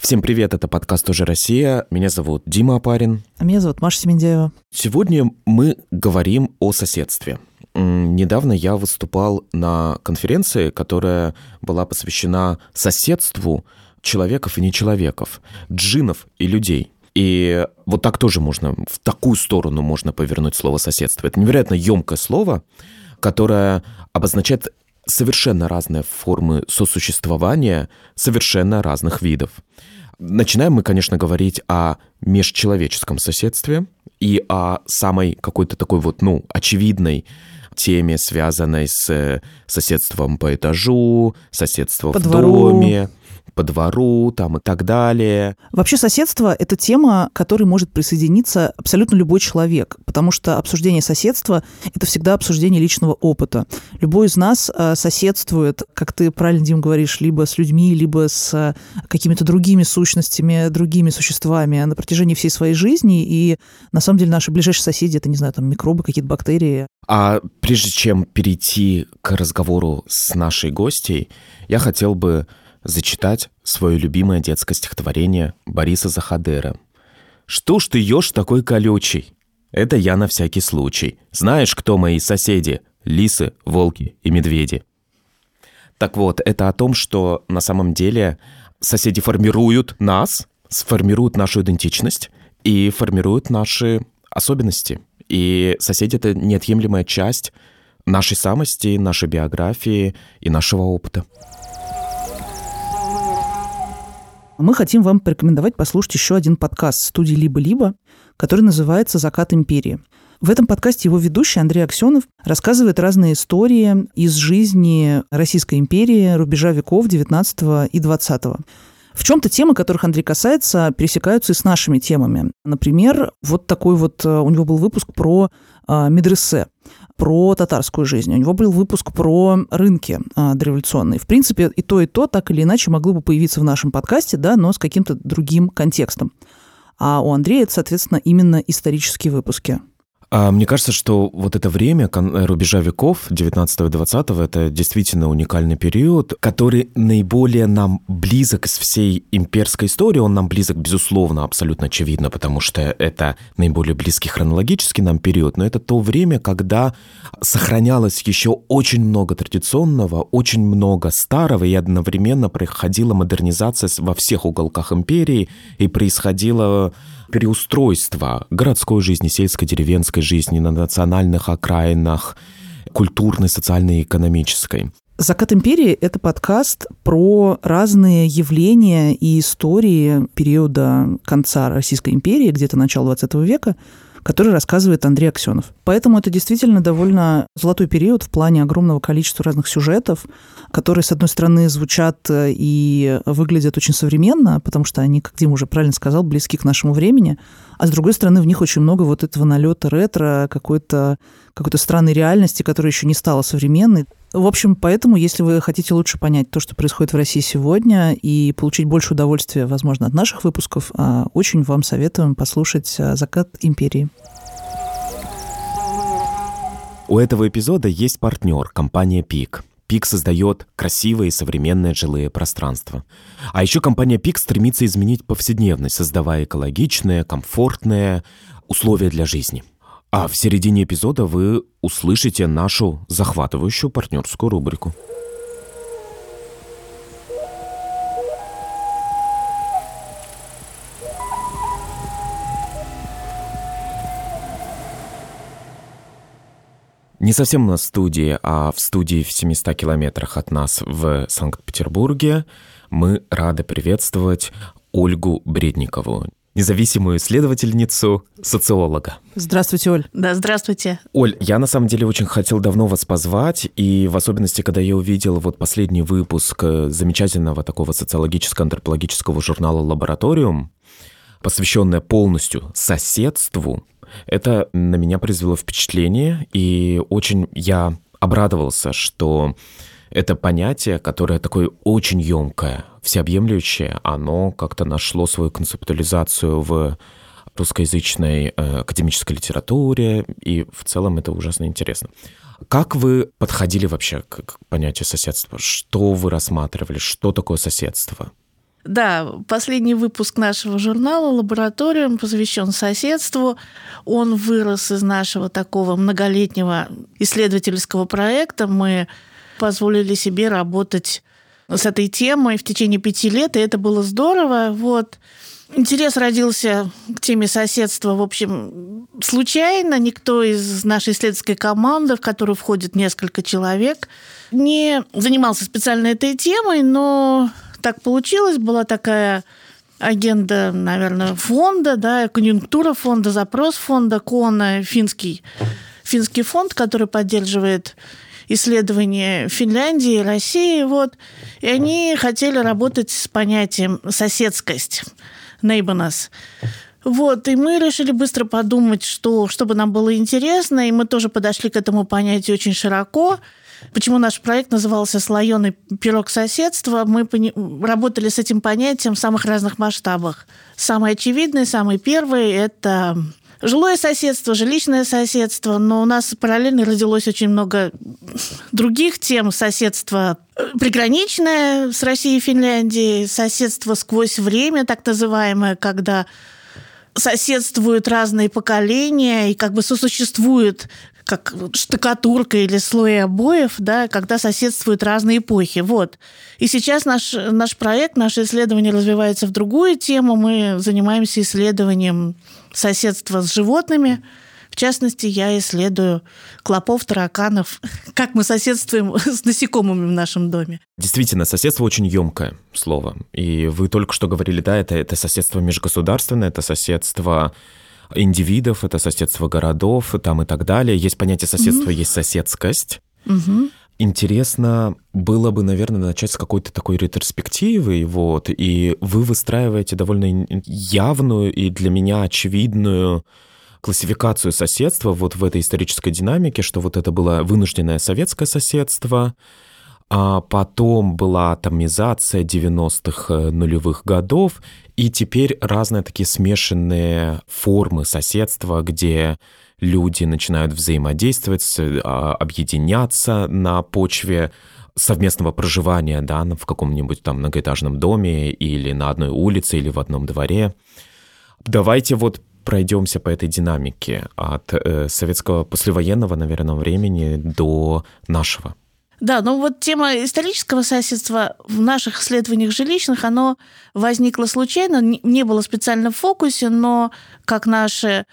Всем привет, это подкаст «Тоже Россия». Меня зовут Дима Апарин. А меня зовут Маша Семендеева. Сегодня мы говорим о соседстве. Недавно я выступал на конференции, которая была посвящена соседству человеков и нечеловеков, джинов и людей. И вот так тоже можно, в такую сторону можно повернуть слово «соседство». Это невероятно емкое слово, которое обозначает совершенно разные формы сосуществования совершенно разных видов. Начинаем мы, конечно, говорить о межчеловеческом соседстве и о самой какой-то такой вот, ну, очевидной теме, связанной с соседством по этажу, соседством по в двору. доме, по двору там и так далее. Вообще соседство – это тема, к которой может присоединиться абсолютно любой человек, потому что обсуждение соседства – это всегда обсуждение личного опыта. Любой из нас э, соседствует, как ты правильно, Дим, говоришь, либо с людьми, либо с какими-то другими сущностями, другими существами на протяжении всей своей жизни, и на самом деле наши ближайшие соседи – это, не знаю, там микробы, какие-то бактерии. А прежде чем перейти к разговору с нашей гостьей, я хотел бы зачитать свое любимое детское стихотворение Бориса Захадера. «Что ж ты ешь такой колючий?» Это я на всякий случай. Знаешь, кто мои соседи? Лисы, волки и медведи. Так вот, это о том, что на самом деле соседи формируют нас, сформируют нашу идентичность и формируют наши особенности. И соседи — это неотъемлемая часть нашей самости, нашей биографии и нашего опыта. Мы хотим вам порекомендовать послушать еще один подкаст студии «Либо-либо», который называется «Закат империи». В этом подкасте его ведущий Андрей Аксенов рассказывает разные истории из жизни Российской империи рубежа веков 19 и 20. В чем-то темы, которых Андрей касается, пересекаются и с нашими темами. Например, вот такой вот э, у него был выпуск про э, медресе про татарскую жизнь, у него был выпуск про рынки а, дореволюционные. В принципе, и то, и то так или иначе могло бы появиться в нашем подкасте, да, но с каким-то другим контекстом. А у Андрея это, соответственно, именно исторические выпуски. А мне кажется, что вот это время э, рубежа веков 19 и 20 это действительно уникальный период, который наиболее нам близок из всей имперской истории. Он нам близок, безусловно, абсолютно очевидно, потому что это наиболее близкий хронологически нам период, но это то время, когда сохранялось еще очень много традиционного, очень много старого, и одновременно происходила модернизация во всех уголках империи, и происходило переустройство городской жизни, сельской, деревенской жизни на национальных окраинах, культурной, социальной экономической. «Закат империи» — это подкаст про разные явления и истории периода конца Российской империи, где-то начала 20 века, который рассказывает Андрей Аксенов. Поэтому это действительно довольно золотой период в плане огромного количества разных сюжетов, которые, с одной стороны, звучат э, и выглядят очень современно, потому что они, как Дима уже правильно сказал, близки к нашему времени, а с другой стороны, в них очень много вот этого налета ретро, какой-то какой-то странной реальности, которая еще не стала современной. В общем, поэтому, если вы хотите лучше понять то, что происходит в России сегодня, и получить больше удовольствия, возможно, от наших выпусков, а, очень вам советуем послушать а, «Закат империи». У этого эпизода есть партнер, компания «Пик». Пик создает красивые современные жилые пространства. А еще компания Пик стремится изменить повседневность, создавая экологичные, комфортные условия для жизни. А в середине эпизода вы услышите нашу захватывающую партнерскую рубрику. Не совсем на студии, а в студии в 700 километрах от нас в Санкт-Петербурге мы рады приветствовать Ольгу Бредникову, независимую исследовательницу, социолога. Здравствуйте, Оль. Да, здравствуйте. Оль, я на самом деле очень хотел давно вас позвать, и в особенности, когда я увидел вот последний выпуск э, замечательного такого социологическо-антропологического журнала «Лабораториум», посвященное полностью соседству, это на меня произвело впечатление, и очень я обрадовался, что это понятие, которое такое очень емкое, всеобъемлющее, оно как-то нашло свою концептуализацию в русскоязычной э, академической литературе, и в целом это ужасно интересно. Как вы подходили вообще к, к понятию соседства? Что вы рассматривали? Что такое соседство? Да, последний выпуск нашего журнала «Лабораториум» посвящен соседству. Он вырос из нашего такого многолетнего исследовательского проекта. Мы позволили себе работать с этой темой в течение пяти лет, и это было здорово. Вот. Интерес родился к теме соседства, в общем, случайно. Никто из нашей исследовательской команды, в которую входит несколько человек, не занимался специально этой темой, но так получилось. Была такая агенда, наверное, фонда, да, конъюнктура фонда, запрос фонда КОНа, финский, финский фонд, который поддерживает исследования Финляндии и России. Вот. И они хотели работать с понятием «соседскость» neighborness. Вот, и мы решили быстро подумать, что, чтобы нам было интересно, и мы тоже подошли к этому понятию очень широко. Почему наш проект назывался «Слоеный пирог соседства»? Мы работали с этим понятием в самых разных масштабах. Самый очевидный, самый первый – это жилое соседство, жилищное соседство, но у нас параллельно родилось очень много других тем соседства приграничное с Россией и Финляндией, соседство сквозь время, так называемое, когда соседствуют разные поколения и как бы сосуществуют как штукатурка или слой обоев, да, когда соседствуют разные эпохи. Вот. И сейчас наш, наш проект, наше исследование развивается в другую тему. Мы занимаемся исследованием соседства с животными. В частности, я исследую клопов, тараканов, как мы соседствуем с насекомыми в нашем доме. Действительно, соседство очень емкое слово. И вы только что говорили, да, это, это соседство межгосударственное, это соседство индивидов, это соседство городов там и так далее. Есть понятие соседства, угу. есть соседскость. Угу. Интересно было бы, наверное, начать с какой-то такой ретроспективы, вот, и вы выстраиваете довольно явную и для меня очевидную классификацию соседства вот в этой исторической динамике, что вот это было вынужденное советское соседство, а потом была атомизация 90-х э, нулевых годов, и теперь разные такие смешанные формы соседства, где люди начинают взаимодействовать, а, объединяться на почве совместного проживания, да, в каком-нибудь там многоэтажном доме или на одной улице или в одном дворе. Давайте вот пройдемся по этой динамике от э, советского послевоенного, наверное, времени до нашего. Да, ну вот тема исторического соседства в наших исследованиях жилищных, оно возникло случайно, не было специально в фокусе, но как наши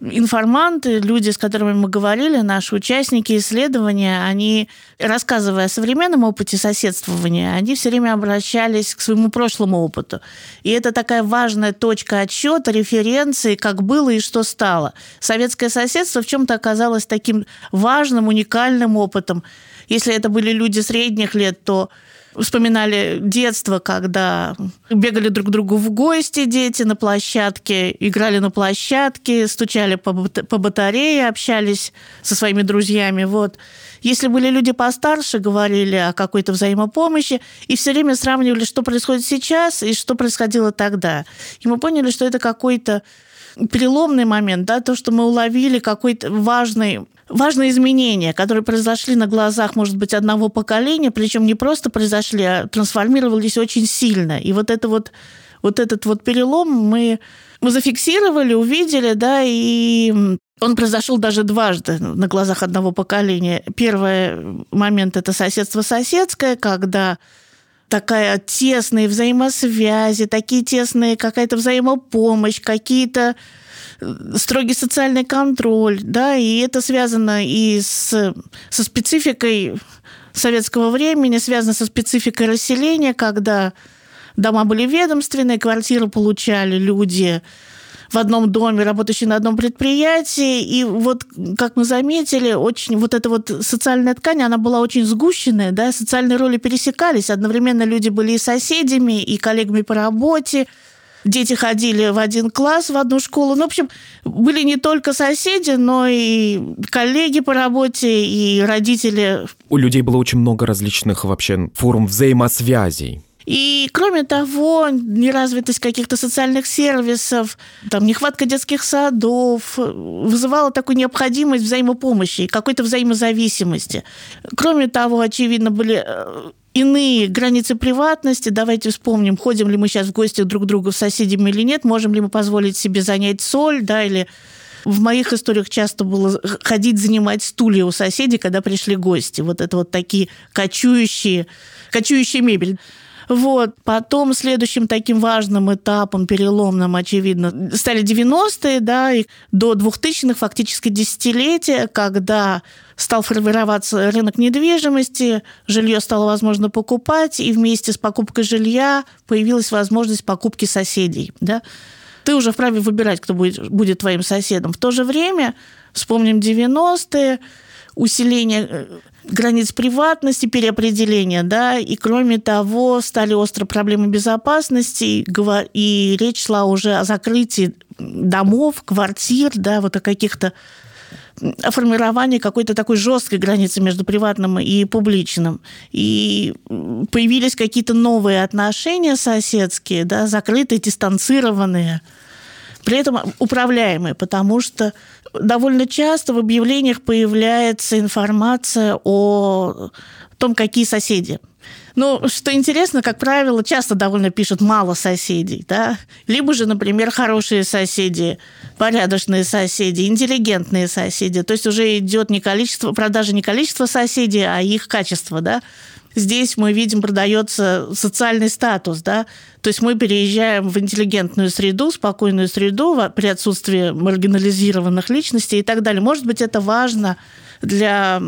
информанты, люди, с которыми мы говорили, наши участники исследования, они, рассказывая о современном опыте соседствования, они все время обращались к своему прошлому опыту. И это такая важная точка отсчета, референции, как было и что стало. Советское соседство в чем-то оказалось таким важным, уникальным опытом, если это были люди средних лет, то вспоминали детство, когда бегали друг к другу в гости дети на площадке, играли на площадке, стучали по, по батарее, общались со своими друзьями. Вот. Если были люди постарше, говорили о какой-то взаимопомощи и все время сравнивали, что происходит сейчас и что происходило тогда. И мы поняли, что это какой-то переломный момент, да, то, что мы уловили какой-то важный важные изменения, которые произошли на глазах, может быть, одного поколения, причем не просто произошли, а трансформировались очень сильно. И вот это вот вот этот вот перелом мы, мы зафиксировали, увидели, да, и он произошел даже дважды на глазах одного поколения. Первый момент – это соседство соседское, когда такая тесные взаимосвязи, такие тесные какая-то взаимопомощь, какие-то строгий социальный контроль, да, и это связано и с, со спецификой советского времени, связано со спецификой расселения, когда дома были ведомственные, квартиры получали люди в одном доме, работающие на одном предприятии. И вот, как мы заметили, очень вот эта вот социальная ткань, она была очень сгущенная, да, социальные роли пересекались. Одновременно люди были и соседями, и коллегами по работе, дети ходили в один класс, в одну школу. Ну, в общем, были не только соседи, но и коллеги по работе, и родители. У людей было очень много различных вообще форм взаимосвязей И, кроме того, неразвитость каких-то социальных сервисов, там, нехватка детских садов вызывала такую необходимость взаимопомощи, какой-то взаимозависимости. Кроме того, очевидно, были э, иные границы приватности. Давайте вспомним, ходим ли мы сейчас в гости друг к другу с соседями или нет, можем ли мы позволить себе занять соль, да, или в моих историях часто было ходить занимать стулья у соседей, когда пришли гости. Вот это вот такие кочующие, кочующие мебель. Вот. Потом следующим таким важным этапом, переломным, очевидно, стали 90-е, да, и до 2000-х фактически десятилетия, когда стал формироваться рынок недвижимости, жилье стало возможно покупать, и вместе с покупкой жилья появилась возможность покупки соседей, да. Ты уже вправе выбирать, кто будет, будет твоим соседом. В то же время, вспомним 90-е, усиление э, границ приватности, переопределения, да, и кроме того стали острые проблемы безопасности, и речь шла уже о закрытии домов, квартир, да, вот о каких-то о формировании какой-то такой жесткой границы между приватным и публичным. И появились какие-то новые отношения соседские, да, закрытые, дистанцированные, при этом управляемые, потому что довольно часто в объявлениях появляется информация о том, какие соседи. Ну, что интересно, как правило, часто довольно пишут мало соседей, да, либо же, например, хорошие соседи, порядочные соседи, интеллигентные соседи. То есть уже идет не количество, продажа не количество соседей, а их качество, да. Здесь мы видим, продается социальный статус, да, то есть мы переезжаем в интеллигентную среду, спокойную среду при отсутствии маргинализированных личностей и так далее. Может быть, это важно для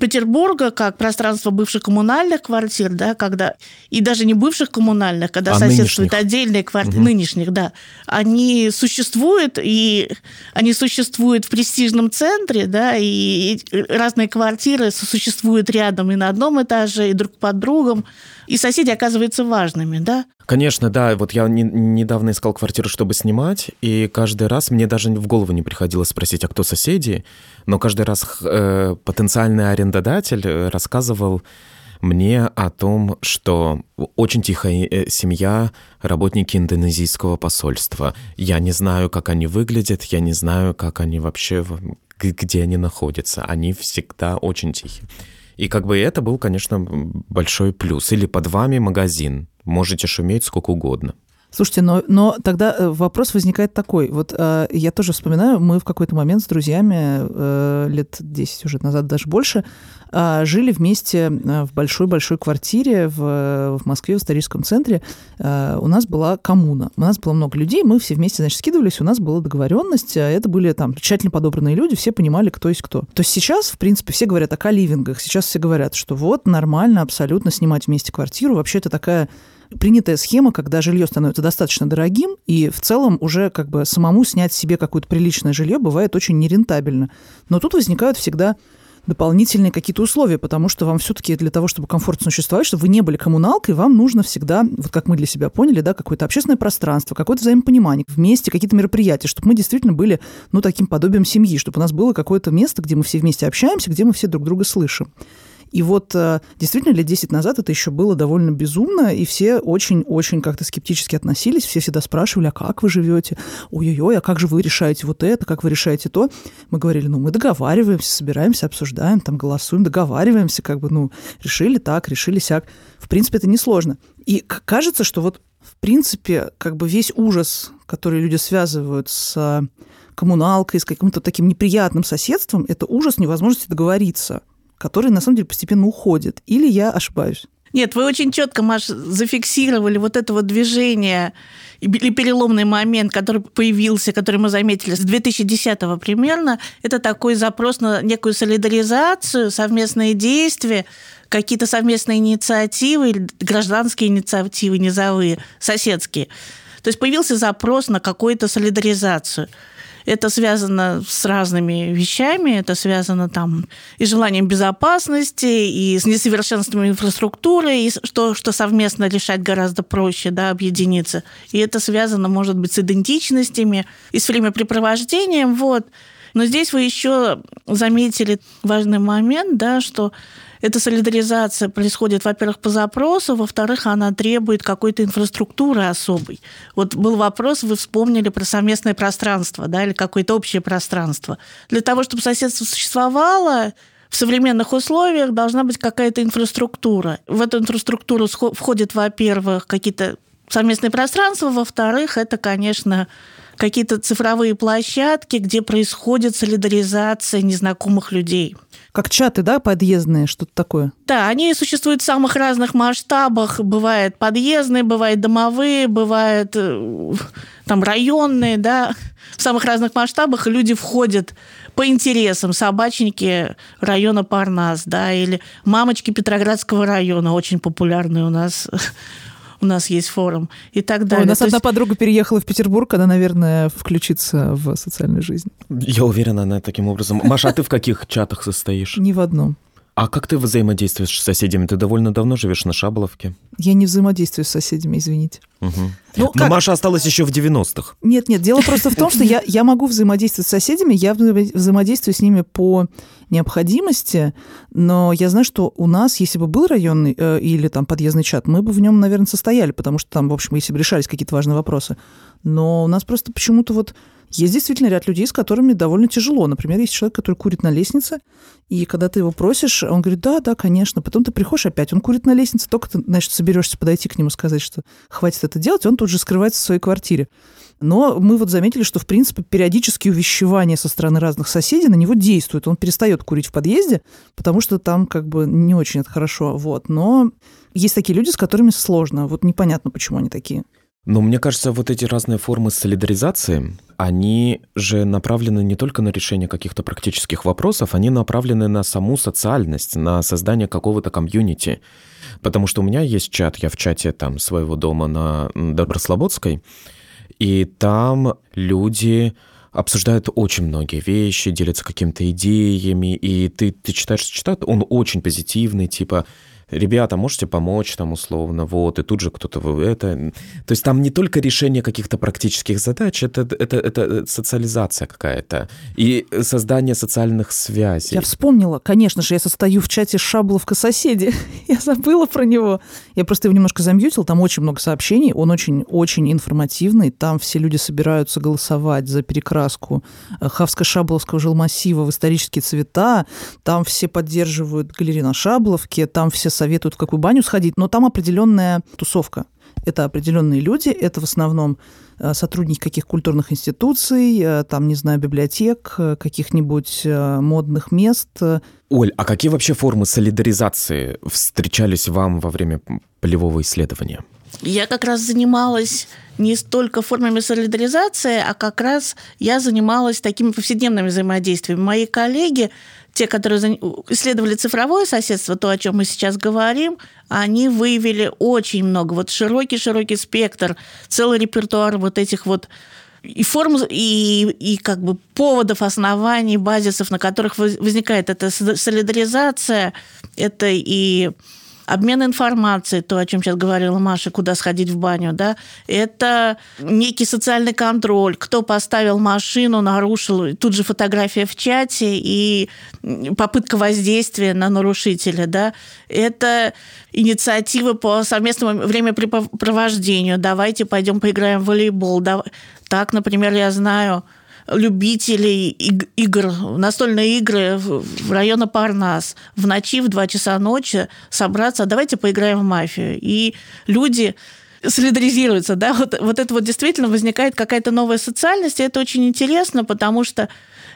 Петербурга как пространство бывших коммунальных квартир, да, когда и даже не бывших коммунальных, когда а соседствуют нынешних. отдельные квартиры угу. нынешних, да, они существуют и они существуют в престижном центре, да, и разные квартиры существуют рядом и на одном этаже, и друг под другом, и соседи оказываются важными, да. Конечно, да. Вот я не, недавно искал квартиру, чтобы снимать, и каждый раз мне даже в голову не приходило спросить, а кто соседи, но каждый раз э, потенциальный арендодатель рассказывал мне о том, что очень тихая э, семья, работники индонезийского посольства. Я не знаю, как они выглядят, я не знаю, как они вообще, где они находятся. Они всегда очень тихие. И как бы это был, конечно, большой плюс. Или под вами магазин. Можете шуметь сколько угодно. Слушайте, но, но тогда э, вопрос возникает такой. Вот э, я тоже вспоминаю, мы в какой-то момент с друзьями э, лет 10 уже назад, даже больше, э, жили вместе э, в большой-большой квартире в, в Москве, в историческом центре. Э, у нас была коммуна. У нас было много людей, мы все вместе, значит, скидывались, у нас была договоренность. Это были там тщательно подобранные люди, все понимали, кто есть кто. То есть сейчас, в принципе, все говорят о каливингах. Сейчас все говорят, что вот нормально абсолютно снимать вместе квартиру. Вообще это такая принятая схема, когда жилье становится достаточно дорогим, и в целом уже как бы самому снять себе какое-то приличное жилье бывает очень нерентабельно. Но тут возникают всегда дополнительные какие-то условия, потому что вам все-таки для того, чтобы комфортно существовать, чтобы вы не были коммуналкой, вам нужно всегда, вот как мы для себя поняли, да, какое-то общественное пространство, какое-то взаимопонимание, вместе какие-то мероприятия, чтобы мы действительно были, ну, таким подобием семьи, чтобы у нас было какое-то место, где мы все вместе общаемся, где мы все друг друга слышим. И вот э, действительно лет 10 назад это еще было довольно безумно, и все очень-очень как-то скептически относились, все всегда спрашивали, а как вы живете? Ой-ой-ой, а как же вы решаете вот это, как вы решаете то? Мы говорили, ну, мы договариваемся, собираемся, обсуждаем, там голосуем, договариваемся, как бы, ну, решили так, решили сяк. В принципе, это несложно. И кажется, что вот в принципе, как бы весь ужас, который люди связывают с коммуналкой, с каким-то таким неприятным соседством, это ужас невозможности договориться который на самом деле постепенно уходит. Или я ошибаюсь? Нет, вы очень четко, Маш, зафиксировали вот это вот движение или переломный момент, который появился, который мы заметили с 2010 примерно. Это такой запрос на некую солидаризацию, совместные действия, какие-то совместные инициативы, гражданские инициативы низовые, соседские. То есть появился запрос на какую-то солидаризацию. Это связано с разными вещами, это связано там и желанием безопасности, и с несовершенством инфраструктуры, и что, что совместно решать гораздо проще, да, объединиться. И это связано, может быть, с идентичностями и с времяпрепровождением, вот. Но здесь вы еще заметили важный момент, да, что эта солидаризация происходит, во-первых, по запросу, во-вторых, она требует какой-то инфраструктуры особой. Вот был вопрос, вы вспомнили про совместное пространство, да, или какое-то общее пространство. Для того, чтобы соседство существовало, в современных условиях должна быть какая-то инфраструктура. В эту инфраструктуру входят, во-первых, какие-то совместные пространства, во-вторых, это, конечно, какие-то цифровые площадки, где происходит солидаризация незнакомых людей. Как чаты, да, подъездные, что-то такое? Да, они существуют в самых разных масштабах. Бывают подъездные, бывают домовые, бывают э, там районные, да. В самых разных масштабах люди входят по интересам. Собачники района Парнас, да, или мамочки Петроградского района, очень популярные у нас у нас есть форум и так далее. Ой, у нас То одна есть... подруга переехала в Петербург, она, наверное, включится в социальную жизнь. Я уверена, она таким образом. Маша, а ты в каких чатах состоишь? Ни в одном. А как ты взаимодействуешь с соседями? Ты довольно давно живешь на Шаболовке. Я не взаимодействую с соседями, извините. Угу. Ну, Но Маша осталась еще в 90-х. Нет, нет, дело просто в том, что я, я могу взаимодействовать с соседями, я взаимодействую с ними по необходимости, но я знаю, что у нас, если бы был районный э, или там подъездный чат, мы бы в нем, наверное, состояли, потому что там, в общем, если бы решались какие-то важные вопросы. Но у нас просто почему-то вот есть действительно ряд людей, с которыми довольно тяжело. Например, есть человек, который курит на лестнице, и когда ты его просишь, он говорит, да, да, конечно. Потом ты приходишь опять, он курит на лестнице, только ты, значит, соберешься подойти к нему, сказать, что хватит это делать, он тут же скрывается в своей квартире. Но мы вот заметили, что, в принципе, периодические увещевания со стороны разных соседей на него действуют. Он перестает курить в подъезде, потому что там как бы не очень это хорошо. Вот. Но есть такие люди, с которыми сложно. Вот непонятно, почему они такие. Но мне кажется, вот эти разные формы солидаризации, они же направлены не только на решение каких-то практических вопросов, они направлены на саму социальность, на создание какого-то комьюнити. Потому что у меня есть чат, я в чате там своего дома на Доброслободской, и там люди обсуждают очень многие вещи, делятся какими-то идеями, и ты, ты читаешь читат, он очень позитивный, типа ребята, можете помочь там условно, вот, и тут же кто-то это... То есть там не только решение каких-то практических задач, это, это, это социализация какая-то и создание социальных связей. Я вспомнила, конечно же, я состою в чате Шабловка соседи, я забыла про него. Я просто его немножко замьютил, там очень много сообщений, он очень-очень информативный, там все люди собираются голосовать за перекраску Хавско-Шабловского жилмассива в исторические цвета, там все поддерживают галерею на Шабловке, там все советуют в какую баню сходить, но там определенная тусовка. Это определенные люди, это в основном э, сотрудники каких культурных институций, э, там, не знаю, библиотек, э, каких-нибудь модных мест. Оль, а какие вообще формы солидаризации встречались вам во время полевого исследования? Я как раз занималась не столько формами солидаризации, а как раз я занималась такими повседневными взаимодействиями. Мои коллеги те, которые исследовали цифровое соседство, то, о чем мы сейчас говорим, они выявили очень много, вот широкий-широкий спектр, целый репертуар вот этих вот и форм, и, и как бы поводов, оснований, базисов, на которых возникает эта солидаризация, это и обмен информацией, то, о чем сейчас говорила Маша, куда сходить в баню, да, это некий социальный контроль, кто поставил машину, нарушил, тут же фотография в чате и попытка воздействия на нарушителя, да, это инициативы по совместному времяпрепровождению, давайте пойдем поиграем в волейбол, так, например, я знаю, любителей игр, настольные игры в районе Парнас в ночи, в 2 часа ночи собраться, давайте поиграем в мафию. И люди солидаризируются, да, вот, вот это вот действительно возникает какая-то новая социальность, и это очень интересно, потому что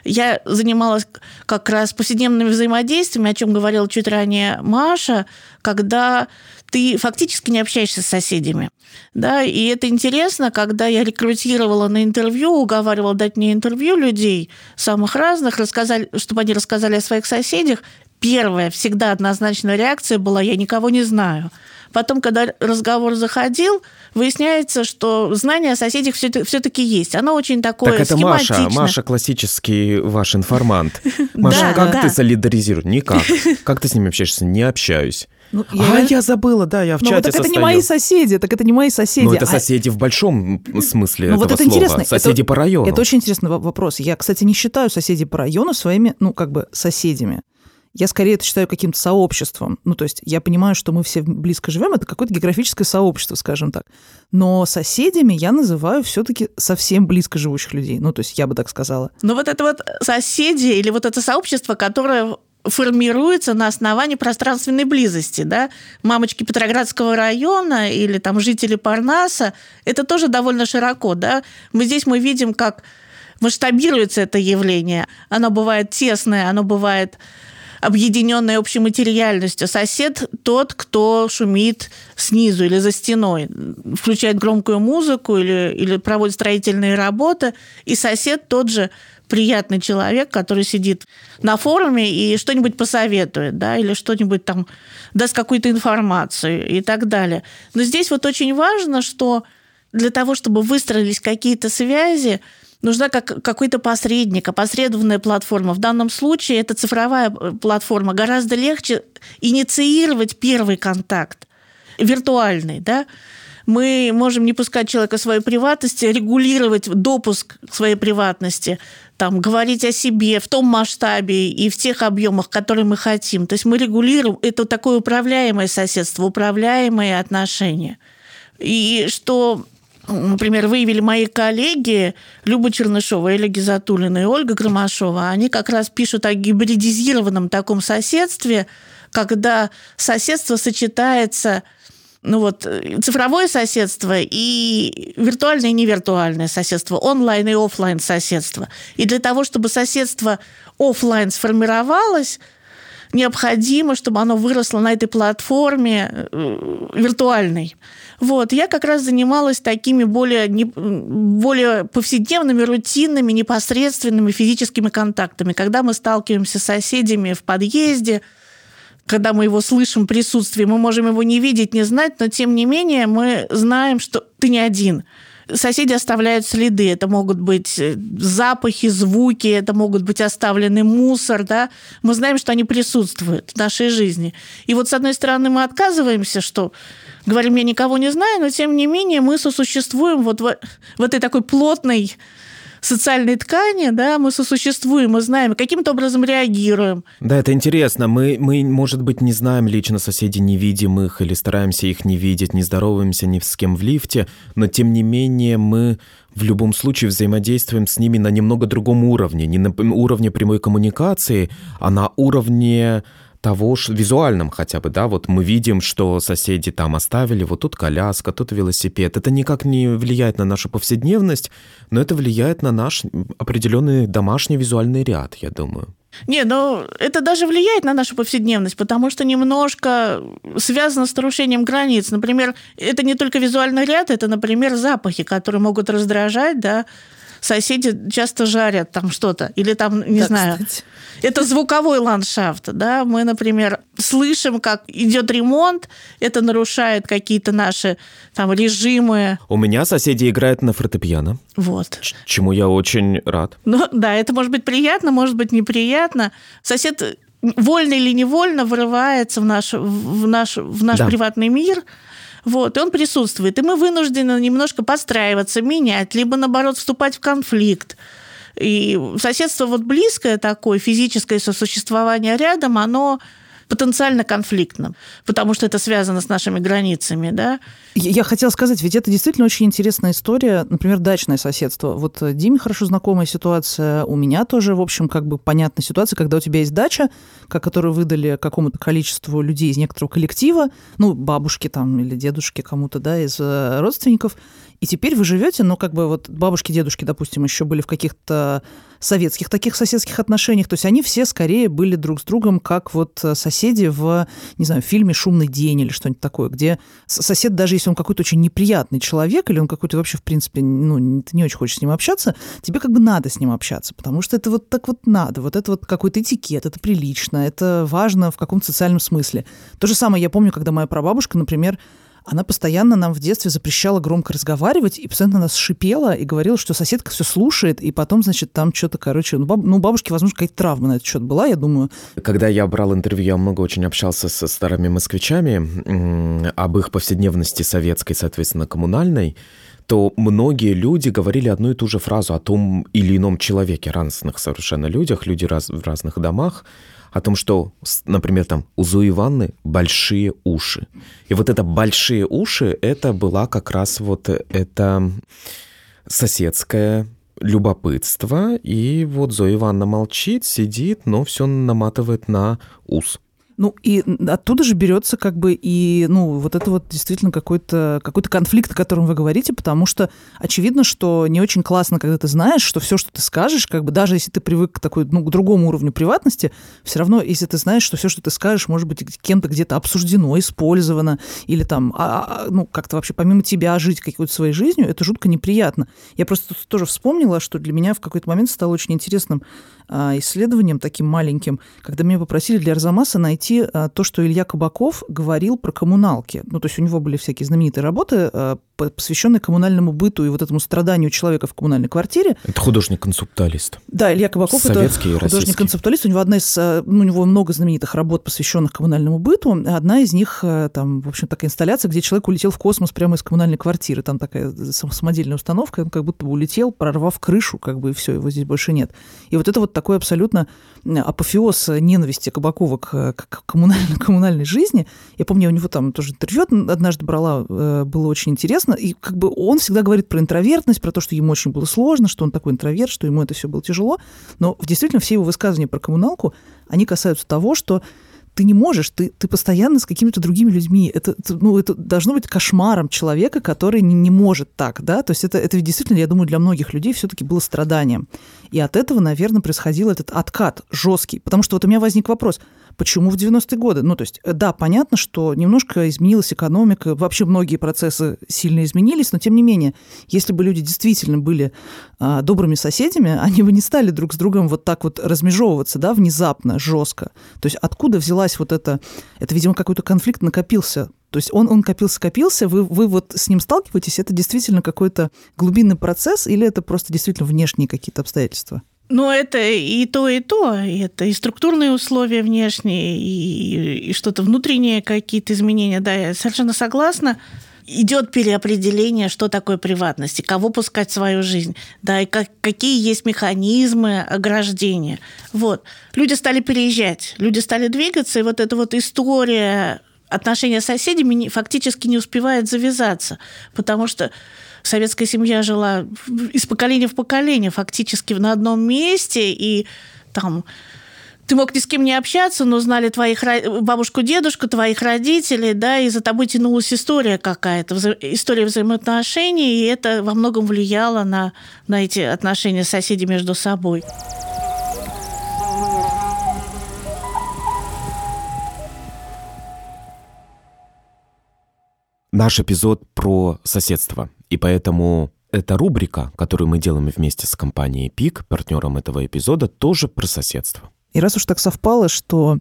я занималась как раз повседневными взаимодействиями, о чем говорила чуть ранее Маша, когда ты фактически не общаешься с соседями. Да, и это интересно, когда я рекрутировала на интервью, уговаривала дать мне интервью людей самых разных, рассказали, чтобы они рассказали о своих соседях, первая всегда однозначная реакция была «я никого не знаю». Потом, когда разговор заходил, выясняется, что знание о соседях все-таки есть. Оно очень такое Так это Маша, Маша классический ваш информант. Маша, как ты солидаризируешь? Никак. Как ты с ними общаешься? Не общаюсь. Ну, я... А, я забыла, да, я в ну, чате вот так состою. это не мои соседи, так это не мои соседи. Ну, это а... соседи в большом смысле ну, этого вот это слова. Интересно. Соседи это, по району. Это очень интересный вопрос. Я, кстати, не считаю соседей по району своими, ну, как бы, соседями. я скорее это считаю каким-то сообществом. Ну, то есть я понимаю, что мы все близко живем, это какое-то географическое сообщество, скажем так. Но соседями я называю все-таки совсем близко живущих людей. Ну, то есть я бы так сказала. Но вот это вот соседи или вот это сообщество, которое формируется на основании пространственной близости, да, мамочки Петроградского района или там жители Парнаса, это тоже довольно широко, да. Мы здесь мы видим, как масштабируется это явление. Оно бывает тесное, оно бывает объединенной общей материальностью. Сосед тот, кто шумит снизу или за стеной, включает громкую музыку или, или проводит строительные работы. И сосед тот же приятный человек, который сидит на форуме и что-нибудь посоветует, да, или что-нибудь там даст какую-то информацию и так далее. Но здесь вот очень важно, что для того, чтобы выстроились какие-то связи, нужна как, какой-то посредник, опосредованная платформа. В данном случае это цифровая э, платформа. Гораздо легче инициировать первый контакт, виртуальный, да, мы можем не пускать человека в свою приватность, регулировать допуск к своей приватности, там, говорить о себе в том масштабе и в тех объемах, которые мы хотим. То есть мы регулируем, это такое управляемое соседство, управляемые отношения. И что например, выявили мои коллеги Люба Чернышова, Эля Гизатулина и Ольга Громашова, они как раз пишут о гибридизированном таком соседстве, когда соседство сочетается ну вот, цифровое соседство и виртуальное и невиртуальное соседство, онлайн и офлайн соседство. И для того, чтобы соседство офлайн сформировалось, необходимо, чтобы оно выросло на этой платформе э, виртуальной. Вот, я как раз занималась такими более, не, более повседневными, рутинными, непосредственными физическими контактами, когда мы сталкиваемся с соседями в подъезде, когда мы его слышим в присутствии, мы можем его не видеть, не знать, но тем не менее мы знаем, что ты не один. Соседи оставляют следы. Это могут быть э, запахи, звуки, это могут быть оставленный мусор. Да? Мы знаем, что они присутствуют в нашей жизни. И вот, с одной стороны, мы отказываемся, что говорим, я никого не знаю, но тем не менее мы сосуществуем вот в, в этой такой плотной социальной ткани, да, мы сосуществуем, мы знаем, каким-то образом реагируем. Да, это интересно. Мы, мы, может быть, не знаем лично соседей, не видим их или стараемся их не видеть, не здороваемся ни с кем в лифте, но тем не менее мы в любом случае взаимодействуем с ними на немного другом уровне, не на уровне прямой коммуникации, а на уровне того же визуальном хотя бы, да, вот мы видим, что соседи там оставили, вот тут коляска, тут велосипед. Это никак не влияет на нашу повседневность, но это влияет на наш определенный домашний визуальный ряд, я думаю. Не, ну это даже влияет на нашу повседневность, потому что немножко связано с нарушением границ. Например, это не только визуальный ряд, это, например, запахи, которые могут раздражать, да, соседи часто жарят там что-то, или там, не да, знаю, кстати. это звуковой ландшафт, да, мы, например, слышим, как идет ремонт, это нарушает какие-то наши там режимы. У меня соседи играют на фортепиано. Вот. Чему я очень рад. Ну, да, это может быть приятно, может быть неприятно. Сосед вольно или невольно вырывается в наш, в наш, в наш да. приватный мир – вот, и он присутствует. И мы вынуждены немножко подстраиваться, менять, либо, наоборот, вступать в конфликт. И соседство вот близкое такое, физическое сосуществование рядом, оно потенциально конфликтным, потому что это связано с нашими границами, да. Я хотела сказать, ведь это действительно очень интересная история, например, дачное соседство. Вот э, Диме хорошо знакомая ситуация, у меня тоже, в общем, как бы понятная ситуация, когда у тебя есть дача, которую выдали какому-то количеству людей из некоторого коллектива, ну, бабушки там или дедушки кому-то, да, из э, родственников, и теперь вы живете, ну, как бы вот бабушки, дедушки, допустим, еще были в каких-то советских таких соседских отношениях. То есть они все скорее были друг с другом, как вот соседи в, не знаю, фильме «Шумный день» или что-нибудь такое, где сосед, даже если он какой-то очень неприятный человек, или он какой-то вообще, в принципе, ну, ты не очень хочешь с ним общаться, тебе как бы надо с ним общаться, потому что это вот так вот надо, вот это вот какой-то этикет, это прилично, это важно в каком-то социальном смысле. То же самое я помню, когда моя прабабушка, например, она постоянно нам в детстве запрещала громко разговаривать и постоянно нас шипела и говорила, что соседка все слушает, и потом, значит, там что-то, короче, ну, баб, ну бабушки, возможно, какая-то травма на этот счет была, я думаю. Когда я брал интервью, я много очень общался со старыми москвичами об их повседневности советской, соответственно, коммунальной, то многие люди говорили одну и ту же фразу о том или ином человеке, разных совершенно людях, люди раз, в разных домах, о том, что, например, там у Зои Ивановны большие уши. И вот это большие уши, это была как раз вот это соседское любопытство. И вот Зоя Ивановна молчит, сидит, но все наматывает на ус. Ну, и оттуда же берется как бы и, ну, вот это вот действительно какой-то какой конфликт, о котором вы говорите, потому что очевидно, что не очень классно, когда ты знаешь, что все, что ты скажешь, как бы даже если ты привык к такой, ну, к другому уровню приватности, все равно, если ты знаешь, что все, что ты скажешь, может быть кем-то где-то обсуждено, использовано, или там, а, а, а ну, как-то вообще помимо тебя жить какой-то своей жизнью, это жутко неприятно. Я просто тоже вспомнила, что для меня в какой-то момент стало очень интересным исследованием таким маленьким, когда меня попросили для Арзамаса найти а, то, что Илья Кабаков говорил про коммуналки. Ну, то есть у него были всякие знаменитые работы, посвященные коммунальному быту и вот этому страданию человека в коммунальной квартире. Это художник-концептуалист. Да, Илья Кабаков Советский это художник-концептуалист. У него одна из, ну, у него много знаменитых работ, посвященных коммунальному быту. Одна из них, там, в общем, такая инсталляция, где человек улетел в космос прямо из коммунальной квартиры. Там такая самодельная установка, он как будто бы улетел, прорвав крышу, как бы, и все, его здесь больше нет. И вот это вот такой абсолютно апофеоз ненависти Кабакова к, к коммунальной, коммунальной жизни. Я помню, у него там тоже интервью однажды брала, э, было очень интересно. И как бы он всегда говорит про интровертность, про то, что ему очень было сложно, что он такой интроверт, что ему это все было тяжело. Но действительно все его высказывания про коммуналку, они касаются того, что ты не можешь, ты, ты постоянно с какими-то другими людьми. Это, ну, это должно быть кошмаром человека, который не, не может так, да? То есть это, это действительно, я думаю, для многих людей все-таки было страданием. И от этого, наверное, происходил этот откат жесткий. Потому что вот у меня возник вопрос – Почему в 90-е годы? Ну, то есть, э, да, понятно, что немножко изменилась экономика, вообще многие процессы сильно изменились, но тем не менее, если бы люди действительно были а, добрыми соседями, они бы не стали друг с другом вот так вот размежевываться, да, внезапно, жестко. То есть откуда взялась вот это, это, видимо, какой-то конфликт накопился то есть он, он копился-копился, вы, вы вот с ним сталкиваетесь, это действительно какой-то глубинный процесс или это просто действительно внешние какие-то обстоятельства? Но это и то, и то. Это и структурные условия внешние, и, и что-то внутренние какие-то изменения. Да, я совершенно согласна. Идет переопределение, что такое приватность, и кого пускать в свою жизнь, да, и как, какие есть механизмы ограждения. Вот. Люди стали переезжать, люди стали двигаться, и вот эта вот история отношения с соседями фактически не успевает завязаться, потому что советская семья жила из поколения в поколение, фактически на одном месте, и там ты мог ни с кем не общаться, но знали твоих бабушку, дедушку, твоих родителей, да, и за тобой тянулась история какая-то, история взаимоотношений, и это во многом влияло на, на эти отношения соседей между собой. Наш эпизод про соседство. И поэтому эта рубрика, которую мы делаем вместе с компанией ПИК, партнером этого эпизода, тоже про соседство. И раз уж так совпало, что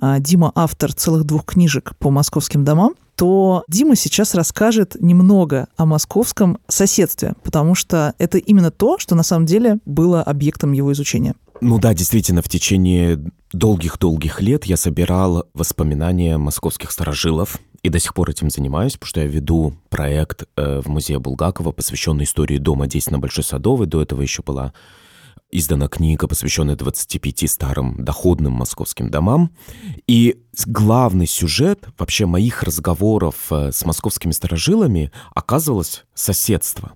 а, Дима автор целых двух книжек по московским домам, то Дима сейчас расскажет немного о московском соседстве, потому что это именно то, что на самом деле было объектом его изучения. Ну да, действительно, в течение долгих-долгих лет я собирал воспоминания московских старожилов, и до сих пор этим занимаюсь, потому что я веду проект э, в музее Булгакова, посвященный истории дома 10 на Большой Садовой. До этого еще была издана книга, посвященная 25 старым доходным московским домам. И главный сюжет вообще моих разговоров э, с московскими старожилами оказывалось соседство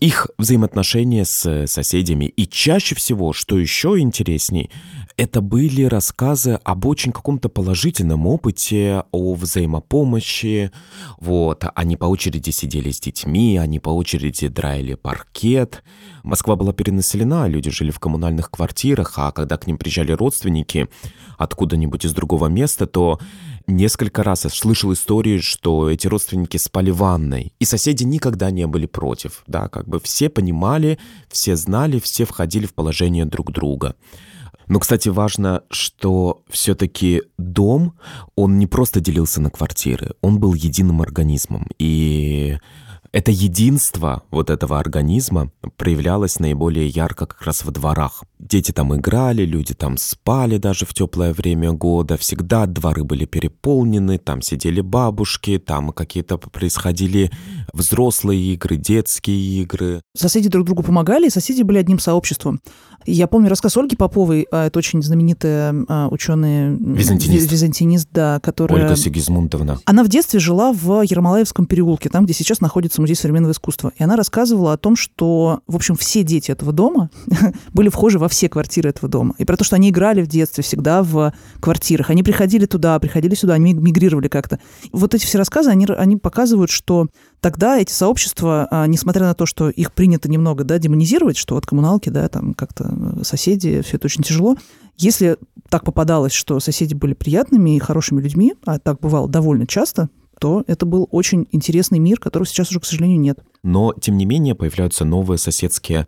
их взаимоотношения с соседями. И чаще всего, что еще интересней, это были рассказы об очень каком-то положительном опыте, о взаимопомощи. Вот, они по очереди сидели с детьми, они по очереди драили паркет. Москва была перенаселена, люди жили в коммунальных квартирах, а когда к ним приезжали родственники откуда-нибудь из другого места, то несколько раз я слышал истории, что эти родственники спали в ванной, и соседи никогда не были против, да, как бы все понимали, все знали, все входили в положение друг друга. Но, кстати, важно, что все-таки дом, он не просто делился на квартиры, он был единым организмом. И это единство вот этого организма проявлялось наиболее ярко как раз во дворах. Дети там играли, люди там спали даже в теплое время года, всегда дворы были переполнены, там сидели бабушки, там какие-то происходили взрослые игры, детские игры. Соседи друг другу помогали, и соседи были одним сообществом. Я помню рассказ Ольги Поповой, а, это очень знаменитая а, ученая... Византинист. Византинист, да, которая... Ольга Сигизмундовна. Она в детстве жила в Ермолаевском переулке, там, где сейчас находится Музей современного искусства. И она рассказывала о том, что, в общем, все дети этого дома были вхожи во все квартиры этого дома. И про то, что они играли в детстве всегда в квартирах. Они приходили туда, приходили сюда, они мигрировали как-то. Вот эти все рассказы, они, они показывают, что тогда эти сообщества, а, несмотря на то, что их принято немного да, демонизировать, что от коммуналки, да, там как-то э, соседи, все это очень тяжело, если так попадалось, что соседи были приятными и хорошими людьми, а так бывало довольно часто, то это был очень интересный мир, которого сейчас уже, к сожалению, нет. Но, тем не менее, появляются новые соседские